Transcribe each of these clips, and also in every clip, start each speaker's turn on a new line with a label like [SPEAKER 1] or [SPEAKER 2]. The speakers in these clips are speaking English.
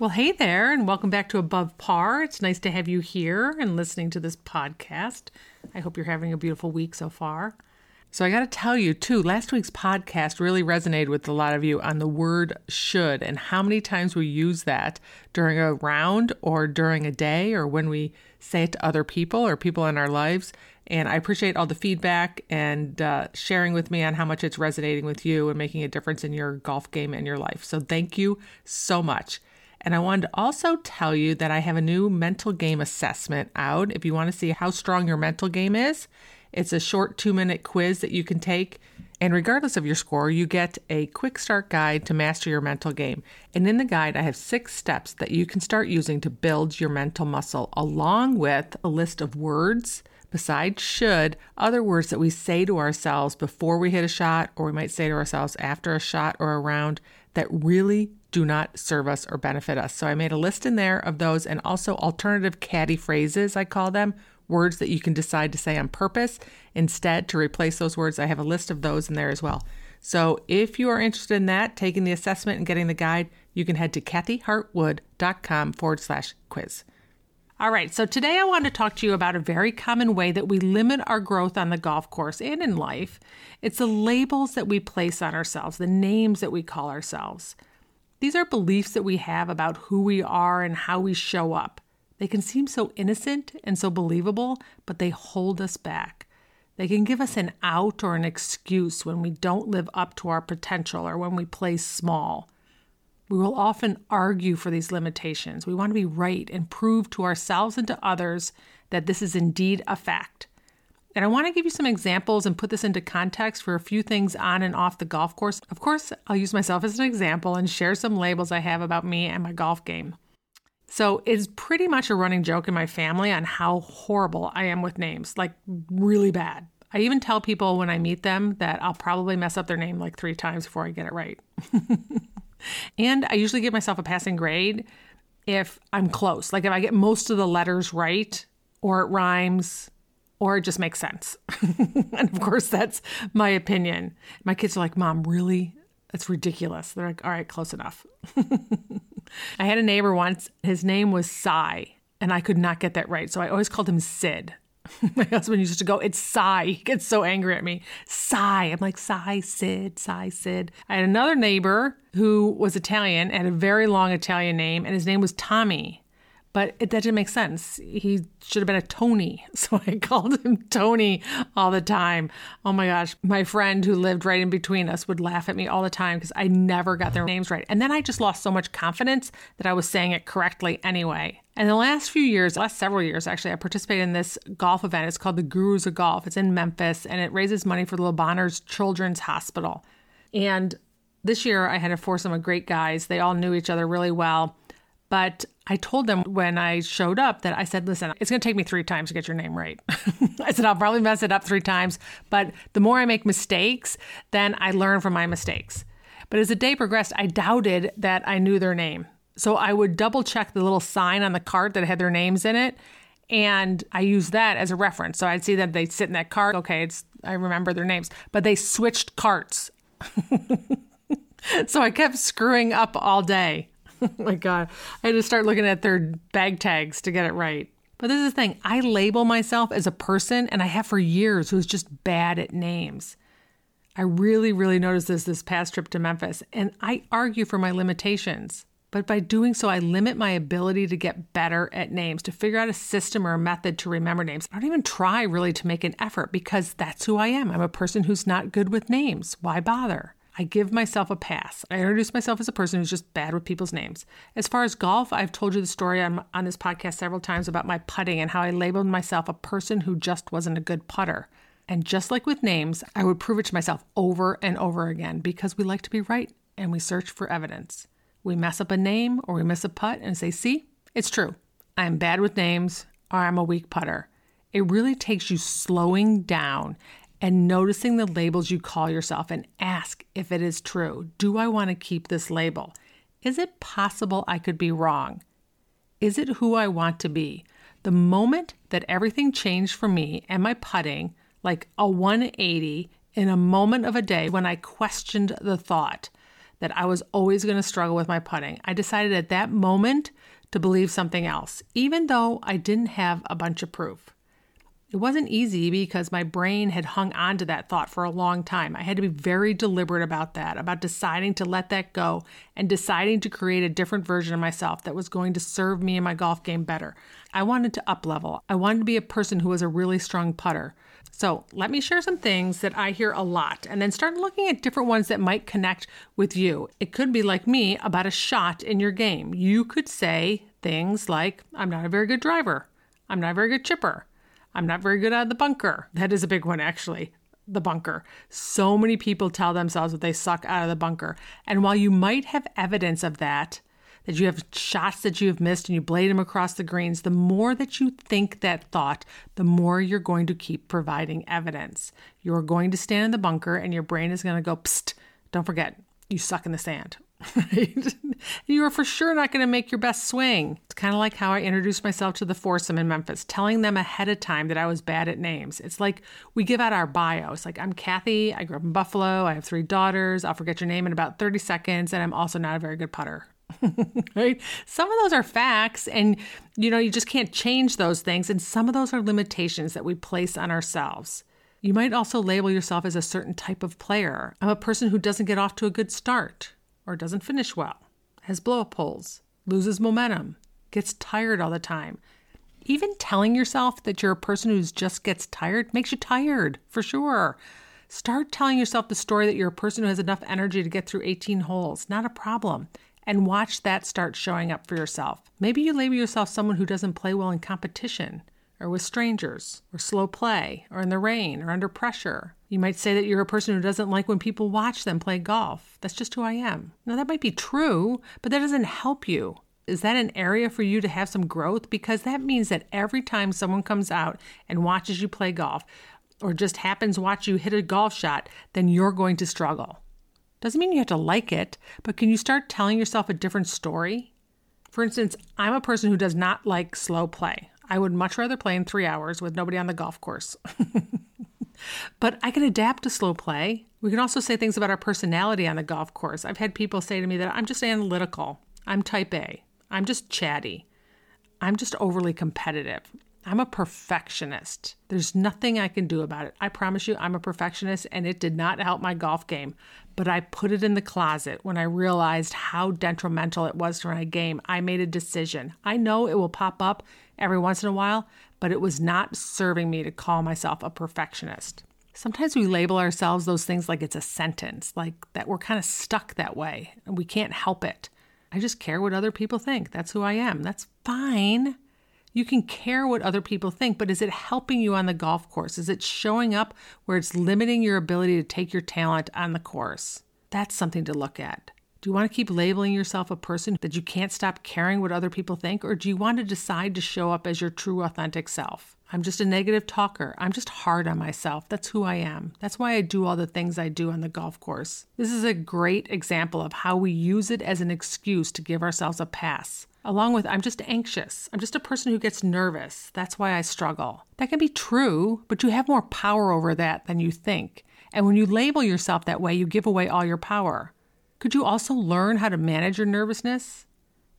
[SPEAKER 1] Well, hey there, and welcome back to Above Par. It's nice to have you here and listening to this podcast. I hope you're having a beautiful week so far. So, I got to tell you, too, last week's podcast really resonated with a lot of you on the word should and how many times we use that during a round or during a day or when we say it to other people or people in our lives. And I appreciate all the feedback and uh, sharing with me on how much it's resonating with you and making a difference in your golf game and your life. So, thank you so much. And I wanted to also tell you that I have a new mental game assessment out. If you want to see how strong your mental game is, it's a short two minute quiz that you can take. And regardless of your score, you get a quick start guide to master your mental game. And in the guide, I have six steps that you can start using to build your mental muscle, along with a list of words besides should, other words that we say to ourselves before we hit a shot, or we might say to ourselves after a shot or a round that really do not serve us or benefit us. So I made a list in there of those and also alternative caddy phrases, I call them, words that you can decide to say on purpose instead to replace those words. I have a list of those in there as well. So if you are interested in that, taking the assessment and getting the guide, you can head to kathyhartwood.com forward slash quiz. All right, so today I want to talk to you about a very common way that we limit our growth on the golf course and in life. It's the labels that we place on ourselves, the names that we call ourselves. These are beliefs that we have about who we are and how we show up. They can seem so innocent and so believable, but they hold us back. They can give us an out or an excuse when we don't live up to our potential or when we play small. We will often argue for these limitations. We want to be right and prove to ourselves and to others that this is indeed a fact. And I want to give you some examples and put this into context for a few things on and off the golf course. Of course, I'll use myself as an example and share some labels I have about me and my golf game. So it's pretty much a running joke in my family on how horrible I am with names, like really bad. I even tell people when I meet them that I'll probably mess up their name like three times before I get it right. and I usually give myself a passing grade if I'm close. Like if I get most of the letters right or it rhymes or it just makes sense. and of course, that's my opinion. My kids are like, Mom, really? That's ridiculous. They're like, All right, close enough. I had a neighbor once, his name was Cy, and I could not get that right. So I always called him Sid. My husband used to go, It's Cy. He gets so angry at me. Cy. I'm like, Cy, Sid, Cy, Sid. I had another neighbor who was Italian, had a very long Italian name, and his name was Tommy but it, that didn't make sense. He should have been a Tony. So I called him Tony all the time. Oh my gosh. My friend who lived right in between us would laugh at me all the time because I never got their names right. And then I just lost so much confidence that I was saying it correctly anyway. And the last few years, last several years actually, I participated in this golf event. It's called the Gurus of Golf. It's in Memphis and it raises money for the Le Bonheur Children's Hospital. And this year I had a foursome of great guys. They all knew each other really well. But I told them when I showed up that I said, listen, it's going to take me three times to get your name right. I said, I'll probably mess it up three times, but the more I make mistakes, then I learn from my mistakes. But as the day progressed, I doubted that I knew their name. So I would double check the little sign on the cart that had their names in it. And I used that as a reference. So I'd see that they'd sit in that cart. Okay, it's I remember their names. But they switched carts. so I kept screwing up all day. Oh my God. I had to start looking at their bag tags to get it right. But this is the thing I label myself as a person, and I have for years, who's just bad at names. I really, really noticed this this past trip to Memphis, and I argue for my limitations. But by doing so, I limit my ability to get better at names, to figure out a system or a method to remember names. I don't even try really to make an effort because that's who I am. I'm a person who's not good with names. Why bother? I give myself a pass. I introduce myself as a person who's just bad with people's names. As far as golf, I've told you the story on, on this podcast several times about my putting and how I labeled myself a person who just wasn't a good putter. And just like with names, I would prove it to myself over and over again because we like to be right and we search for evidence. We mess up a name or we miss a putt and say, see, it's true. I'm bad with names, or I'm a weak putter. It really takes you slowing down and noticing the labels you call yourself and ask if it is true. Do I want to keep this label? Is it possible I could be wrong? Is it who I want to be? The moment that everything changed for me and my putting, like a 180 in a moment of a day when I questioned the thought that I was always going to struggle with my putting, I decided at that moment to believe something else, even though I didn't have a bunch of proof. It wasn't easy because my brain had hung on to that thought for a long time. I had to be very deliberate about that, about deciding to let that go and deciding to create a different version of myself that was going to serve me and my golf game better. I wanted to up level. I wanted to be a person who was a really strong putter. So, let me share some things that I hear a lot and then start looking at different ones that might connect with you. It could be like me about a shot in your game. You could say things like, I'm not a very good driver. I'm not a very good chipper. I'm not very good at the bunker. That is a big one, actually. The bunker. So many people tell themselves that they suck out of the bunker. And while you might have evidence of that, that you have shots that you have missed and you blade them across the greens, the more that you think that thought, the more you're going to keep providing evidence. You're going to stand in the bunker and your brain is going to go, psst, don't forget, you suck in the sand. Right? you are for sure not going to make your best swing. It's kind of like how I introduced myself to the foursome in Memphis, telling them ahead of time that I was bad at names. It's like we give out our bios. Like, I'm Kathy, I grew up in Buffalo, I have three daughters, I'll forget your name in about 30 seconds, and I'm also not a very good putter. right? Some of those are facts, and you know, you just can't change those things. And some of those are limitations that we place on ourselves. You might also label yourself as a certain type of player. I'm a person who doesn't get off to a good start or doesn't finish well, has blow up holes, loses momentum, gets tired all the time. Even telling yourself that you're a person who just gets tired makes you tired, for sure. Start telling yourself the story that you're a person who has enough energy to get through 18 holes, not a problem, and watch that start showing up for yourself. Maybe you label yourself someone who doesn't play well in competition or with strangers, or slow play, or in the rain, or under pressure. You might say that you're a person who doesn't like when people watch them play golf. That's just who I am. Now, that might be true, but that doesn't help you. Is that an area for you to have some growth? Because that means that every time someone comes out and watches you play golf, or just happens watch you hit a golf shot, then you're going to struggle. Doesn't mean you have to like it, but can you start telling yourself a different story? For instance, I'm a person who does not like slow play. I would much rather play in three hours with nobody on the golf course. but I can adapt to slow play. We can also say things about our personality on the golf course. I've had people say to me that I'm just analytical, I'm type A, I'm just chatty, I'm just overly competitive. I'm a perfectionist. There's nothing I can do about it. I promise you, I'm a perfectionist, and it did not help my golf game. But I put it in the closet when I realized how detrimental it was to my game. I made a decision. I know it will pop up every once in a while, but it was not serving me to call myself a perfectionist. Sometimes we label ourselves those things like it's a sentence, like that we're kind of stuck that way and we can't help it. I just care what other people think. That's who I am. That's fine. You can care what other people think, but is it helping you on the golf course? Is it showing up where it's limiting your ability to take your talent on the course? That's something to look at. Do you want to keep labeling yourself a person that you can't stop caring what other people think, or do you want to decide to show up as your true, authentic self? I'm just a negative talker. I'm just hard on myself. That's who I am. That's why I do all the things I do on the golf course. This is a great example of how we use it as an excuse to give ourselves a pass along with I'm just anxious. I'm just a person who gets nervous. That's why I struggle. That can be true, but you have more power over that than you think. And when you label yourself that way, you give away all your power. Could you also learn how to manage your nervousness?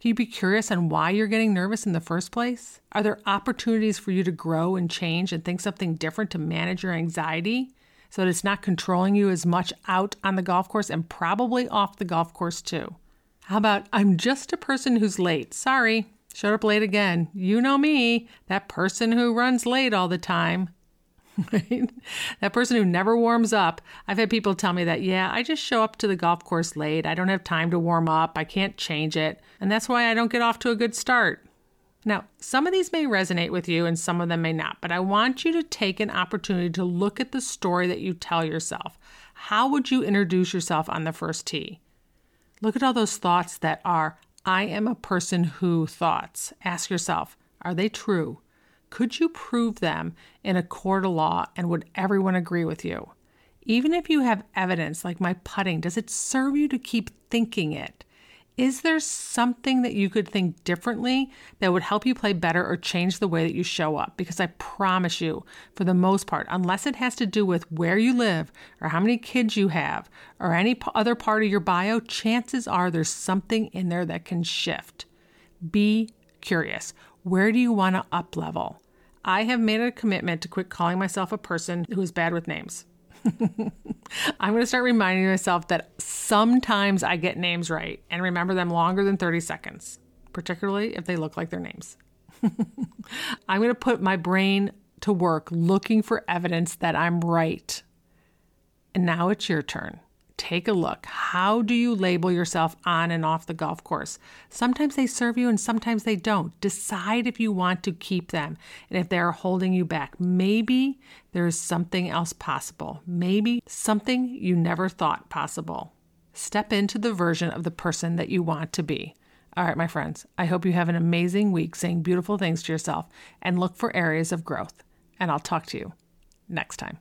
[SPEAKER 1] Can you be curious on why you're getting nervous in the first place? Are there opportunities for you to grow and change and think something different to manage your anxiety so that it's not controlling you as much out on the golf course and probably off the golf course too? How about I'm just a person who's late? Sorry, showed up late again. You know me, that person who runs late all the time. Right? That person who never warms up. I've had people tell me that, yeah, I just show up to the golf course late. I don't have time to warm up. I can't change it. And that's why I don't get off to a good start. Now, some of these may resonate with you and some of them may not, but I want you to take an opportunity to look at the story that you tell yourself. How would you introduce yourself on the first tee? Look at all those thoughts that are, I am a person who thoughts. Ask yourself, Are they true? Could you prove them in a court of law and would everyone agree with you? Even if you have evidence like my putting, does it serve you to keep thinking it? Is there something that you could think differently that would help you play better or change the way that you show up? Because I promise you, for the most part, unless it has to do with where you live or how many kids you have or any other part of your bio, chances are there's something in there that can shift. Be curious. Where do you want to up level? I have made a commitment to quit calling myself a person who is bad with names. I'm going to start reminding myself that sometimes I get names right and remember them longer than 30 seconds, particularly if they look like their names. I'm going to put my brain to work looking for evidence that I'm right. And now it's your turn take a look. How do you label yourself on and off the golf course? Sometimes they serve you and sometimes they don't. Decide if you want to keep them and if they are holding you back. Maybe there is something else possible. Maybe something you never thought possible. Step into the version of the person that you want to be. All right, my friends, I hope you have an amazing week saying beautiful things to yourself and look for areas of growth. And I'll talk to you next time.